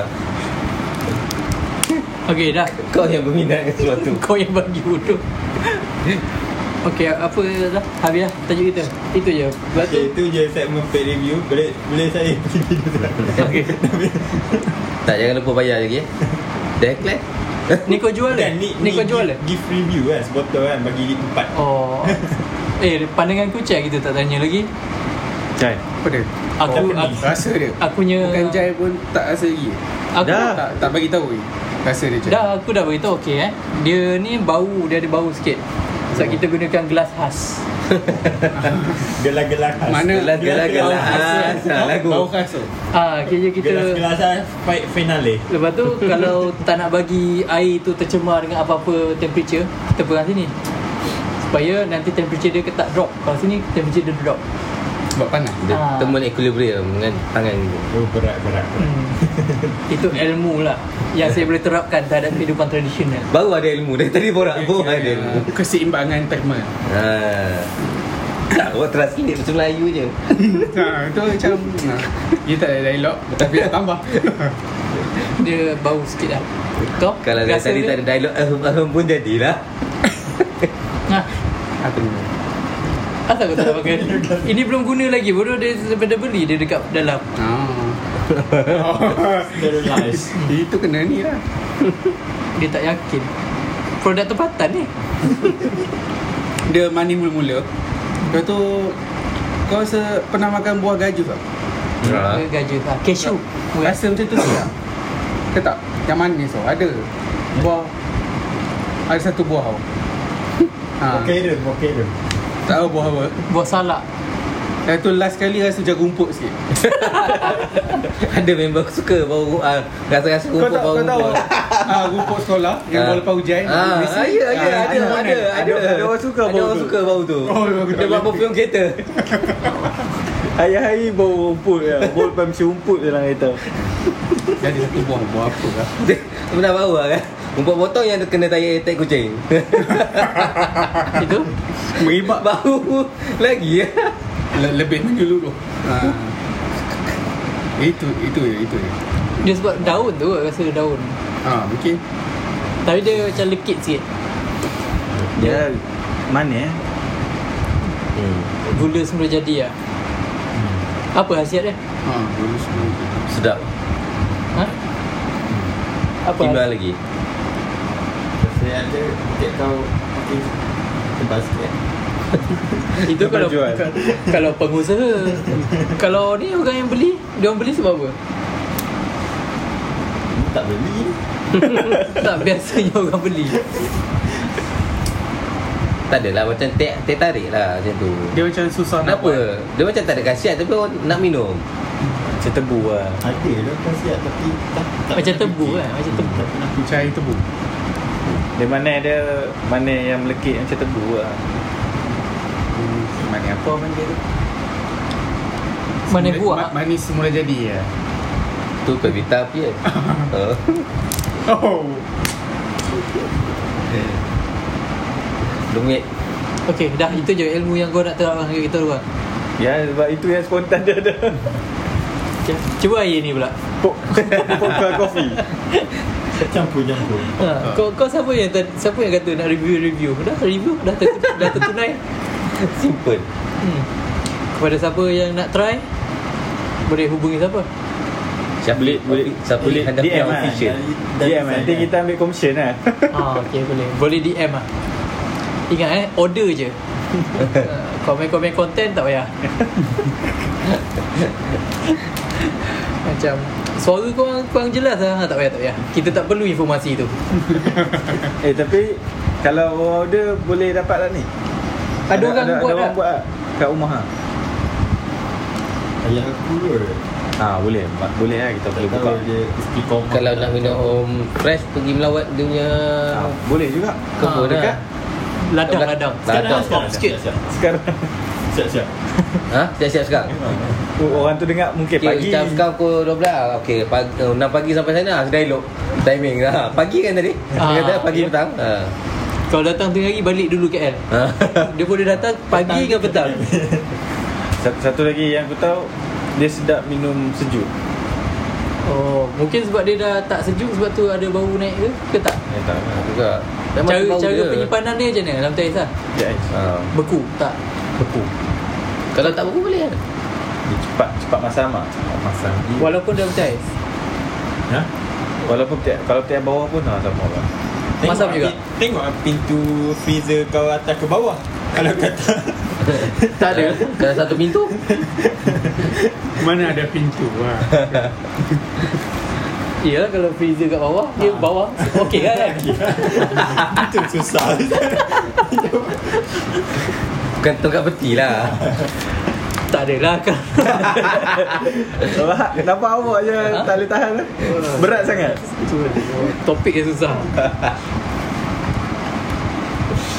[SPEAKER 2] Okey, dah.
[SPEAKER 4] Kau yang berminat dengan sesuatu
[SPEAKER 2] Kau yang bagi bodoh. Okey, apa dah? Habis dah tajuk kita. Itu je. Lepas tu
[SPEAKER 3] Okay, itu je segmen paid review Boleh boleh saya pergi video tu
[SPEAKER 2] Okey.
[SPEAKER 4] Tak jangan lupa bayar lagi eh Declare
[SPEAKER 2] Ni kau jual
[SPEAKER 3] Bukan,
[SPEAKER 2] ke? Ni kau jual ke?
[SPEAKER 3] Gift review kan Sebotol kan Bagi empat
[SPEAKER 2] Oh. Eh, pandangan kucing kita tak tanya lagi.
[SPEAKER 1] Jai.
[SPEAKER 5] Apa dia?
[SPEAKER 2] Aku
[SPEAKER 3] Oh,
[SPEAKER 2] aku,
[SPEAKER 5] Rasa dia
[SPEAKER 2] aku punya
[SPEAKER 5] Bukan Jai pun tak rasa lagi
[SPEAKER 2] Aku
[SPEAKER 1] Dah.
[SPEAKER 5] Tak tak bagi tahu lagi Rasa dia Jai
[SPEAKER 2] Dah aku dah beritahu okey eh. Dia ni bau, dia ada bau sikit. Sebab kita gunakan gelas khas.
[SPEAKER 3] Gelas-gelas khas
[SPEAKER 5] Mana?
[SPEAKER 4] Gelas-gelas
[SPEAKER 3] Gelas-
[SPEAKER 4] khas ha, Lagu
[SPEAKER 5] Bau khas tu
[SPEAKER 2] Ah, kira kita
[SPEAKER 3] Gelas-gelas khas Fight finale
[SPEAKER 2] Lepas tu kalau tak nak bagi air tu tercemar dengan apa-apa temperature, kita pegang sini. Supaya nanti temperature dia tak drop. Kalau sini temperature dia drop.
[SPEAKER 5] Sebab panas
[SPEAKER 4] Dia
[SPEAKER 2] Ah.
[SPEAKER 4] temun equilibrium dengan tangan
[SPEAKER 3] Oh berat-berat
[SPEAKER 2] Hmm. Itu ilmu lah yang saya boleh terapkan terhadap kehidupan tradisional.
[SPEAKER 4] Baru ada ilmu Dari tadi borak pun ada ilmu
[SPEAKER 5] Keseimbangan timer
[SPEAKER 4] ha. Tak buat translate macam Melayu je
[SPEAKER 5] Ha, tu macam ha. Dia tak ada dialog Tapi nak tambah
[SPEAKER 2] Dia bau sikit lah. Kau?
[SPEAKER 4] Kalau dari tadi
[SPEAKER 2] dia?
[SPEAKER 4] tak ada dialog Ahem pun jadilah
[SPEAKER 2] Ha,
[SPEAKER 5] Aku
[SPEAKER 2] asal kau tak nak pakai? Ini belum guna lagi. Baru dia daripada beli dia dekat dalam.
[SPEAKER 5] ha.
[SPEAKER 3] Sterilize
[SPEAKER 5] Itu kena ni lah
[SPEAKER 2] Dia tak yakin. Produk tempatan ni.
[SPEAKER 5] Dia mani mula-mula Lepas tu Kau rasa pernah makan buah gaju tak?
[SPEAKER 4] ha.
[SPEAKER 2] Ke Gajah. Ha, cashew.
[SPEAKER 5] Rasa macam tu tak? Ke tak? Yang manis tau Ada Buah Ada satu buah tau ha.
[SPEAKER 3] Bokera Bokera
[SPEAKER 5] Tak tahu buah apa
[SPEAKER 2] Buat salak.
[SPEAKER 5] Lepas tu last kali rasa macam rumput sikit
[SPEAKER 4] Ada member aku suka bau uh, Rasa-rasa
[SPEAKER 5] Kau
[SPEAKER 4] rumput
[SPEAKER 5] tak,
[SPEAKER 4] bau
[SPEAKER 5] kau tahu
[SPEAKER 4] rumput
[SPEAKER 5] ah, Rumput sekolah Yang
[SPEAKER 4] Ah.
[SPEAKER 5] bawa lepas hujan
[SPEAKER 4] Ah, ah, ya, ya,
[SPEAKER 5] Ah,
[SPEAKER 4] ada,
[SPEAKER 5] itu
[SPEAKER 4] ada,
[SPEAKER 5] mana?
[SPEAKER 4] ada, ada,
[SPEAKER 1] Ada orang suka
[SPEAKER 4] ada
[SPEAKER 1] bau
[SPEAKER 4] orang
[SPEAKER 1] tu.
[SPEAKER 4] suka bau tu.
[SPEAKER 5] Oh,
[SPEAKER 4] Dia buat perfume kereta.
[SPEAKER 1] Hari-hari bau rumput ya. Bau lepas mesti rumput dalam kereta.
[SPEAKER 5] Jadi satu buah Buah apa lah
[SPEAKER 4] Dia Pernah bau lah kan? Rumput potong yang kena tayar attack kucing.
[SPEAKER 2] Itu.
[SPEAKER 5] Meribak
[SPEAKER 4] bau lagi ya.
[SPEAKER 5] Le- Lebih menyeluruh ah. Itu Itu je Itu je
[SPEAKER 2] Dia sebab daun tu kot, rasa daun.
[SPEAKER 5] Ah, mungkin
[SPEAKER 2] Tapi dia macam lekit sikit.
[SPEAKER 1] Dia mana eh?
[SPEAKER 4] Hmm.
[SPEAKER 2] Gula semula jadi lah. Apa khasiat dia?
[SPEAKER 5] ah, dulu sebelum tu.
[SPEAKER 4] Sedap.
[SPEAKER 2] Ha? Apa?
[SPEAKER 4] Timbal lagi.
[SPEAKER 3] Ada Tiap kau Mungkin Tebal sikit
[SPEAKER 2] Itu
[SPEAKER 1] Dapat
[SPEAKER 2] kalau
[SPEAKER 1] jual.
[SPEAKER 2] kalau pengusaha. kalau ni orang yang beli, dia orang beli sebab apa?
[SPEAKER 3] Tak beli
[SPEAKER 2] tak biasanya orang beli.
[SPEAKER 4] Tak adalah macam teh teh tarik lah macam tu.
[SPEAKER 5] Dia macam susah nak
[SPEAKER 4] Kenapa? Dia macam tak ada khasiat tapi orang nak minum.
[SPEAKER 1] Macam tebu lah.
[SPEAKER 3] Ada lah khasiat Tapi tak, tak
[SPEAKER 2] Macam tebu kan, macam tebu.
[SPEAKER 3] Tak pernah
[SPEAKER 5] buat Cai tebu
[SPEAKER 1] Dia mana dia mana yang melekit macam tebu lah.
[SPEAKER 5] Hmm, Manis apa panggil tu? Semula-
[SPEAKER 2] buah.
[SPEAKER 5] ma- Manis semula jadi ya.
[SPEAKER 4] Tu pevita api kan. oh.
[SPEAKER 5] Oh.
[SPEAKER 4] Dumit.
[SPEAKER 2] Okey, dah itu je ilmu yang kau nak terapkan kat kita orang.
[SPEAKER 1] Ya sebab itu yang spontan dia ada.
[SPEAKER 2] Okay. Cuba air ni pula.
[SPEAKER 1] Poker coffee.
[SPEAKER 3] Campur-campur
[SPEAKER 2] Ha, kau kau siapa yang ter, siapa yang kata nak review-review? Dah review, dah ter, dah tertunai.
[SPEAKER 4] Simple.
[SPEAKER 2] Hmm. Kepada siapa yang nak try boleh hubungi siapa?
[SPEAKER 4] Siapa
[SPEAKER 1] Boleh- boleh-
[SPEAKER 4] siapa
[SPEAKER 1] boleh
[SPEAKER 4] Handa
[SPEAKER 1] DM
[SPEAKER 4] punya
[SPEAKER 1] lah.
[SPEAKER 4] official.
[SPEAKER 1] Dia nanti kita ambil commission lah.
[SPEAKER 2] Ah, okey boleh. Boleh DM ah. Ingat eh, order je. Komen-komen konten tak payah. Macam suara kau kurang jelas lah. Tak payah, tak payah. Kita tak perlu informasi tu.
[SPEAKER 1] Eh tapi Kalau orang order boleh dapat tak ni?
[SPEAKER 2] Ada orang buat
[SPEAKER 1] ada orang buat tak? Kat rumah ha?
[SPEAKER 3] Ayah aku kot
[SPEAKER 1] Ha boleh, boleh lah kita boleh buka
[SPEAKER 3] dia
[SPEAKER 4] Kalau nak minum fresh Pergi melawat dia punya
[SPEAKER 1] ha, Boleh juga
[SPEAKER 4] Kebun
[SPEAKER 2] Ah,
[SPEAKER 4] dekat
[SPEAKER 2] Ladang,
[SPEAKER 4] Ladang.
[SPEAKER 2] ladang.
[SPEAKER 4] Ladang.
[SPEAKER 2] Sekarang stop sikit.
[SPEAKER 1] Sekarang
[SPEAKER 3] Siap-siap
[SPEAKER 4] Ha? Siap-siap sekarang
[SPEAKER 1] oh, Orang tu dengar mungkin
[SPEAKER 4] Okay,
[SPEAKER 1] pagi
[SPEAKER 4] macam sekarang pukul 12 Okay, pagi, uh, 6 pagi sampai sana Sudah elok Timing ha. Pagi kan tadi?
[SPEAKER 2] Ah,
[SPEAKER 4] Dia kata pagi
[SPEAKER 2] ya.
[SPEAKER 4] petang ha.
[SPEAKER 2] Kalau datang tengah hari balik dulu KL.
[SPEAKER 4] Ha.
[SPEAKER 2] Dia boleh datang pagi ke petang.
[SPEAKER 1] satu, satu lagi yang aku tahu Dia sedap minum sejuk
[SPEAKER 2] Oh, mungkin sebab dia dah tak sejuk sebab tu ada bau naik ke? Ke tak?
[SPEAKER 1] Ya tak
[SPEAKER 4] Juga Memang
[SPEAKER 2] Cara
[SPEAKER 4] bau
[SPEAKER 2] cara
[SPEAKER 4] dia.
[SPEAKER 2] penyimpanan dia macam mana dalam teh ais lah?
[SPEAKER 1] Dia ais
[SPEAKER 4] ha.
[SPEAKER 2] Beku tak?
[SPEAKER 1] Beku
[SPEAKER 4] Kalau tak beku boleh kan?
[SPEAKER 1] Dia cepat Cepat masam lah
[SPEAKER 3] Masang
[SPEAKER 2] Walaupun dalam teh ais.
[SPEAKER 3] Ha?
[SPEAKER 1] Walaupun tiap, kalau tiap bawah pun ha, sama lah
[SPEAKER 3] Tengok
[SPEAKER 2] Masam juga?
[SPEAKER 3] Tengok pintu freezer kau atas ke bawah Kalau kata
[SPEAKER 2] Tak ada.
[SPEAKER 4] Kalau satu pintu
[SPEAKER 5] Mana ada pintu ha.
[SPEAKER 2] Ya, kalau freezer kat bawah, dia bawah. Okey kan?
[SPEAKER 3] Itu susah
[SPEAKER 4] Bukan tongkat peti lah
[SPEAKER 2] tak adalah kan.
[SPEAKER 1] Nampak? Nampak awak je
[SPEAKER 2] Ha?
[SPEAKER 1] tak boleh tahan? Berat sangat
[SPEAKER 2] Topik yang susah.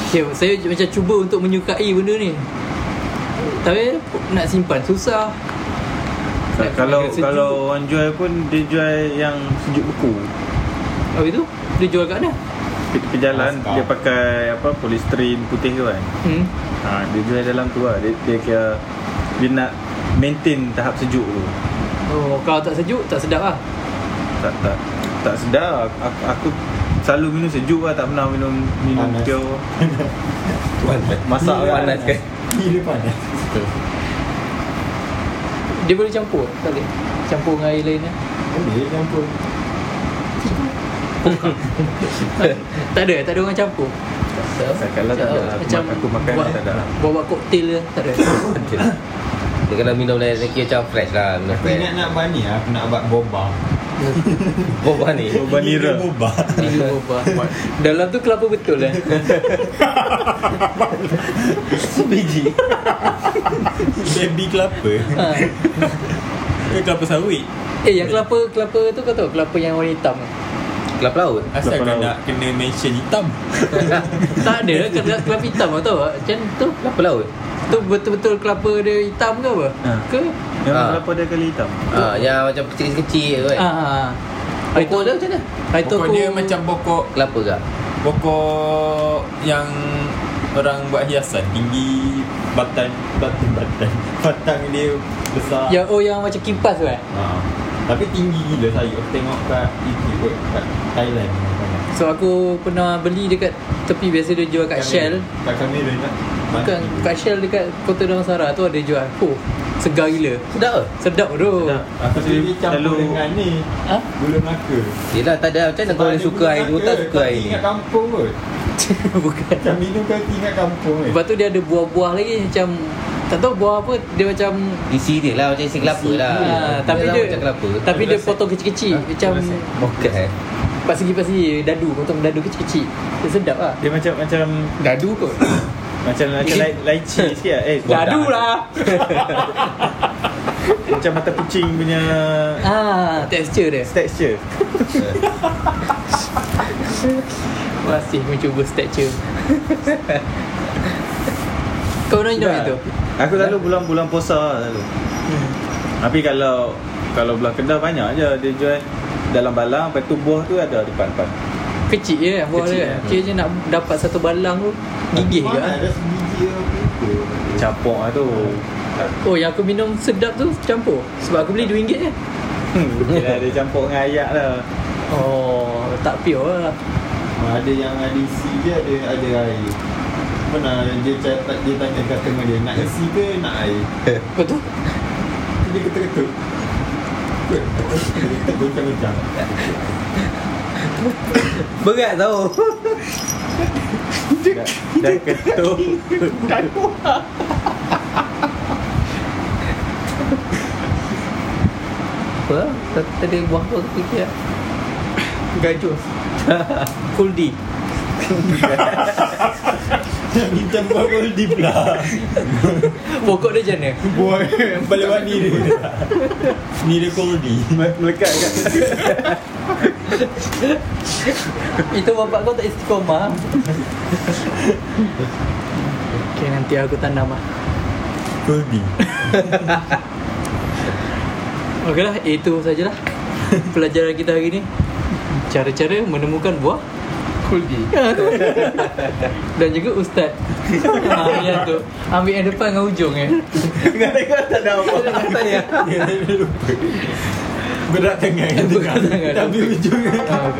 [SPEAKER 2] Okay, saya macam cuba untuk menyukai benda ni. Tapi nak simpan susah. Nak
[SPEAKER 1] Kalau kalau orang jual pun Dia jual yang sejuk beku
[SPEAKER 2] Habis tu dia jual kat mana?
[SPEAKER 1] Pergi jalan. Dia pakai apa Polystyrene putih tu kan
[SPEAKER 2] Hmm.
[SPEAKER 1] Ha, Dia jual dalam tu lah Dia, dia kira Dia nak maintain tahap sejuk tu
[SPEAKER 2] Oh, kalau tak sejuk tak sedap lah.
[SPEAKER 1] Tak tak tak sedar aku, aku selalu minum sejuk lah tak pernah minum minum
[SPEAKER 3] Panas.
[SPEAKER 1] pure
[SPEAKER 4] Panas
[SPEAKER 1] masak kan
[SPEAKER 4] Panas kan
[SPEAKER 3] Gila panas
[SPEAKER 2] Dia boleh campur tak boleh? Campur dengan air lain lah.
[SPEAKER 3] Boleh campur
[SPEAKER 2] Tak ada, tak ada orang campur.
[SPEAKER 1] Kalau tak ada aku,
[SPEAKER 2] Macam
[SPEAKER 1] aku makan
[SPEAKER 2] buat,
[SPEAKER 1] tak ada
[SPEAKER 2] Bawa koktel ke? Tak ada.
[SPEAKER 4] Dia kena minum lain Kira macam fresh lah Minum
[SPEAKER 3] Aku
[SPEAKER 4] fresh
[SPEAKER 3] ingat nak buat ni Aku nak buat boba
[SPEAKER 4] Boba ni
[SPEAKER 1] Boba nira
[SPEAKER 3] Boba
[SPEAKER 2] boba. Dalam tu kelapa betul lah.
[SPEAKER 4] Sebiji
[SPEAKER 3] Baby kelapa
[SPEAKER 2] ha.
[SPEAKER 3] Ke kelapa sawit
[SPEAKER 2] Eh yang kelapa kelapa tu kau tahu kelapa yang warna hitam tu?
[SPEAKER 4] Kelapa laut
[SPEAKER 3] Asal
[SPEAKER 1] Kelapa
[SPEAKER 3] kau
[SPEAKER 1] laut.
[SPEAKER 3] nak kena mention hitam
[SPEAKER 2] Tak ada kelapa, kelapa hitam tak? Macam tu
[SPEAKER 4] Kelapa laut
[SPEAKER 2] Tu betul-betul kelapa dia hitam ke apa?
[SPEAKER 1] Ha.
[SPEAKER 2] Ke?
[SPEAKER 1] Memang
[SPEAKER 4] Ah.
[SPEAKER 1] kelapa dia kali hitam
[SPEAKER 4] ha, Yang macam kecil-kecil tu kan
[SPEAKER 2] Ha. ha. Tu
[SPEAKER 4] Pokok dia macam mana?
[SPEAKER 3] Pokok
[SPEAKER 2] aku
[SPEAKER 3] dia macam pokok
[SPEAKER 4] Kelapa ke?
[SPEAKER 3] Pokok yang orang buat hiasan Tinggi batang Batang batang Batang dia besar
[SPEAKER 2] yang oh yang macam kipas tu eh.
[SPEAKER 3] ha. Tapi tinggi gila saya tengok kat YouTube Kat Thailand
[SPEAKER 2] So aku pernah beli dekat tepi biasa dia jual kat Shell.
[SPEAKER 3] Kat kamera nak
[SPEAKER 2] Bukan kat Shell dekat Kota Damansara tu ada jual. Oh, segar gila.
[SPEAKER 4] Sedap ke?
[SPEAKER 2] Sedap tu.
[SPEAKER 1] Sedap.
[SPEAKER 3] Aku sendiri campur
[SPEAKER 1] Selalu-
[SPEAKER 3] dengan ni
[SPEAKER 2] Ha?
[SPEAKER 3] Gula Melaka
[SPEAKER 4] Yelah tak ada Macam mana kau boleh suka air tu Tak suka air ni
[SPEAKER 3] Ingat kampung kot
[SPEAKER 2] Bukan.
[SPEAKER 3] Macam minum kau ingat kampung kot
[SPEAKER 2] Lepas tu dia ada buah-buah lagi macam tak tahu buah apa dia macam
[SPEAKER 4] Isi dia lah Macam isi kelapa lah
[SPEAKER 2] ha, tapi
[SPEAKER 4] lah
[SPEAKER 2] dia
[SPEAKER 4] Macam kelapa
[SPEAKER 2] tapi dia potong kecil-kecil
[SPEAKER 3] Ha?
[SPEAKER 2] macam
[SPEAKER 3] Rasa-
[SPEAKER 4] Bukan
[SPEAKER 2] pasigi-pasigi dadu potong dadu kecil-kecil. Dia sedap lah.
[SPEAKER 1] dia macam macam
[SPEAKER 2] Dadu kot.
[SPEAKER 1] macam macam lai, laici sikit lah. eh
[SPEAKER 2] Dadu lah.
[SPEAKER 1] macam mata kucing punya
[SPEAKER 2] ah, tekstur dia.
[SPEAKER 1] texture
[SPEAKER 2] Masih mencuba tekstur. Kau pernah minum itu?
[SPEAKER 1] aku selalu bulan-bulan puasa lah selalu.
[SPEAKER 2] Hmm.
[SPEAKER 1] tapi kalau kalau belah kedah banyak je dia jual. Dalam balang lepas tu buah tu ada depan-depan.
[SPEAKER 2] Kecil je buah
[SPEAKER 1] Kecil,
[SPEAKER 2] dia. kan.
[SPEAKER 1] hmm.
[SPEAKER 2] Kira je nak dapat satu balang tu gigih ke?
[SPEAKER 3] Ada sebiji apa
[SPEAKER 1] campur lah tu.
[SPEAKER 2] Oh yang aku minum sedap tu campur. Sebab aku beli RM2 je.
[SPEAKER 1] Mungkin lah dia campur dengan ayak lah.
[SPEAKER 2] Oh tak pure lah.
[SPEAKER 3] Ada yang ada isi je ada ada air Pernah dia cakap dia tanya customer dia nak isi ke nak air?
[SPEAKER 2] Betul?
[SPEAKER 3] Dia ketuk-ketuk. Ketuk goncang-goncang
[SPEAKER 4] Berat tau.
[SPEAKER 1] Dah, dah ketuk.
[SPEAKER 4] Apa? Tadi buah tu aku fikir
[SPEAKER 2] Gajus. Full D
[SPEAKER 3] Kita buat Goldie pula
[SPEAKER 2] Pokok dia macam mana?
[SPEAKER 5] Buat
[SPEAKER 3] Balik buat ni. dia. Ni dia Goldie
[SPEAKER 1] Melekat kat
[SPEAKER 2] Itu bapak kau tak istiqomah. Okay nanti aku tanam lah
[SPEAKER 3] Goldie
[SPEAKER 2] Okey lah itu sajalah Pelajaran kita hari ni. Cara-cara menemukan buah
[SPEAKER 5] Kuldi
[SPEAKER 2] Dan juga ustaz. Ha, Yang tu. Ambil yang depan dengan ujung eh
[SPEAKER 1] Kata-kata tak ada apa.
[SPEAKER 2] Tanya.
[SPEAKER 3] Berat tangan
[SPEAKER 2] Berat tangan.
[SPEAKER 3] Tapi ujungnya
[SPEAKER 2] ha,